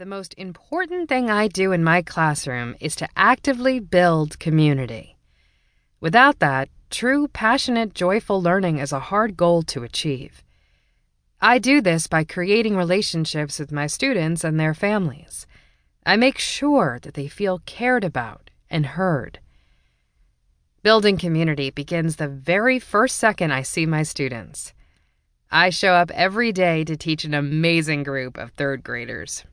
the most important thing I do in my classroom is to actively build community. Without that, true, passionate, joyful learning is a hard goal to achieve. I do this by creating relationships with my students and their families. I make sure that they feel cared about and heard. Building community begins the very first second I see my students. I show up every day to teach an amazing group of third graders.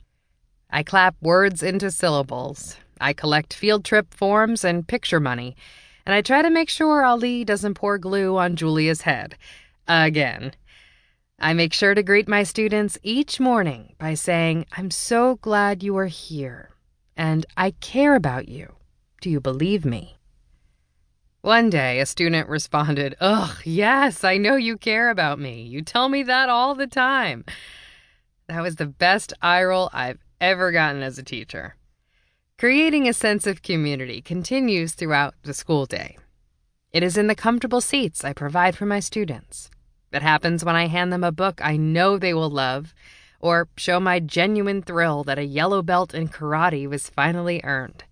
I clap words into syllables. I collect field trip forms and picture money. And I try to make sure Ali doesn't pour glue on Julia's head. Again. I make sure to greet my students each morning by saying, I'm so glad you are here. And I care about you. Do you believe me? One day, a student responded, Ugh, yes, I know you care about me. You tell me that all the time. That was the best eye roll I've ever gotten as a teacher. Creating a sense of community continues throughout the school day. It is in the comfortable seats I provide for my students. It happens when I hand them a book I know they will love, or show my genuine thrill that a yellow belt in karate was finally earned.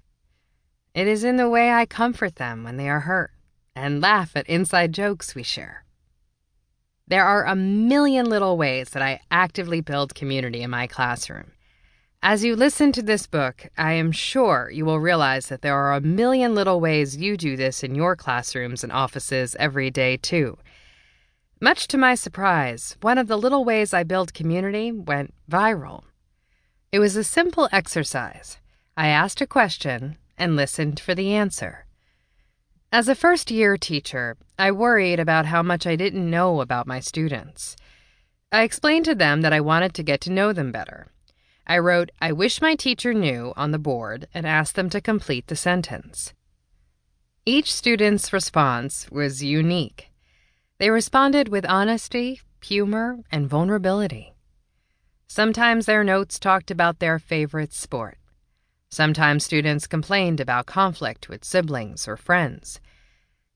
It is in the way I comfort them when they are hurt and laugh at inside jokes we share. There are a million little ways that I actively build community in my classroom. As you listen to this book, I am sure you will realize that there are a million little ways you do this in your classrooms and offices every day, too. Much to my surprise, one of the little ways I build community went viral. It was a simple exercise. I asked a question and listened for the answer. As a first year teacher, I worried about how much I didn't know about my students. I explained to them that I wanted to get to know them better. I wrote, I wish my teacher knew on the board and asked them to complete the sentence. Each student's response was unique. They responded with honesty, humor, and vulnerability. Sometimes their notes talked about their favorite sport. Sometimes students complained about conflict with siblings or friends.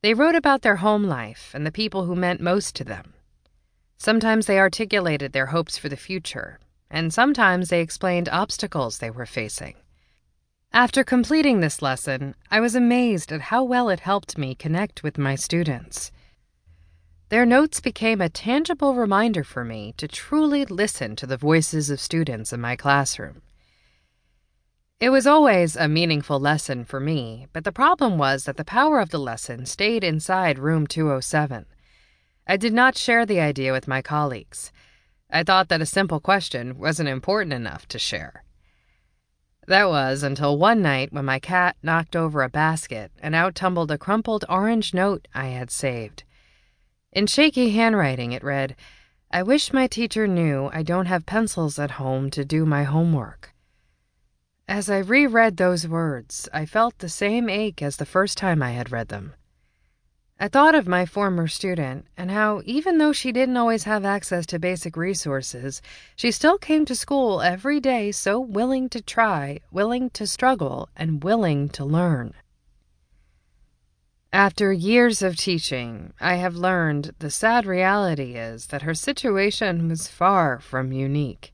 They wrote about their home life and the people who meant most to them. Sometimes they articulated their hopes for the future, and sometimes they explained obstacles they were facing. After completing this lesson, I was amazed at how well it helped me connect with my students. Their notes became a tangible reminder for me to truly listen to the voices of students in my classroom. It was always a meaningful lesson for me, but the problem was that the power of the lesson stayed inside room 207. I did not share the idea with my colleagues. I thought that a simple question wasn't important enough to share. That was until one night when my cat knocked over a basket and out tumbled a crumpled orange note I had saved. In shaky handwriting, it read, I wish my teacher knew I don't have pencils at home to do my homework. As I reread those words, I felt the same ache as the first time I had read them. I thought of my former student and how, even though she didn't always have access to basic resources, she still came to school every day so willing to try, willing to struggle, and willing to learn. After years of teaching, I have learned the sad reality is that her situation was far from unique.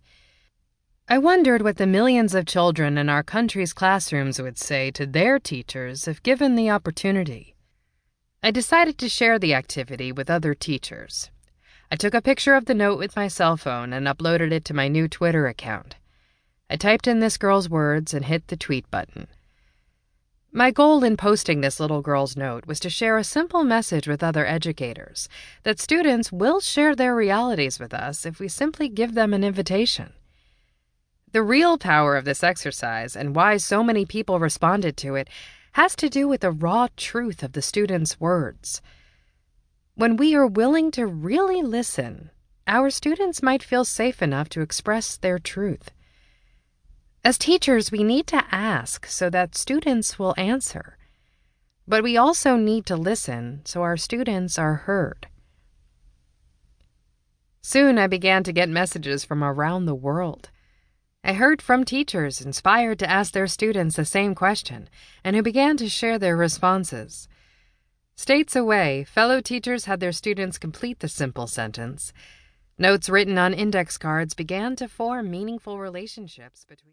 I wondered what the millions of children in our country's classrooms would say to their teachers if given the opportunity. I decided to share the activity with other teachers. I took a picture of the note with my cell phone and uploaded it to my new Twitter account. I typed in this girl's words and hit the tweet button. My goal in posting this little girl's note was to share a simple message with other educators that students will share their realities with us if we simply give them an invitation. The real power of this exercise and why so many people responded to it has to do with the raw truth of the students' words. When we are willing to really listen, our students might feel safe enough to express their truth. As teachers, we need to ask so that students will answer. But we also need to listen so our students are heard. Soon I began to get messages from around the world. I heard from teachers inspired to ask their students the same question and who began to share their responses. States away, fellow teachers had their students complete the simple sentence. Notes written on index cards began to form meaningful relationships between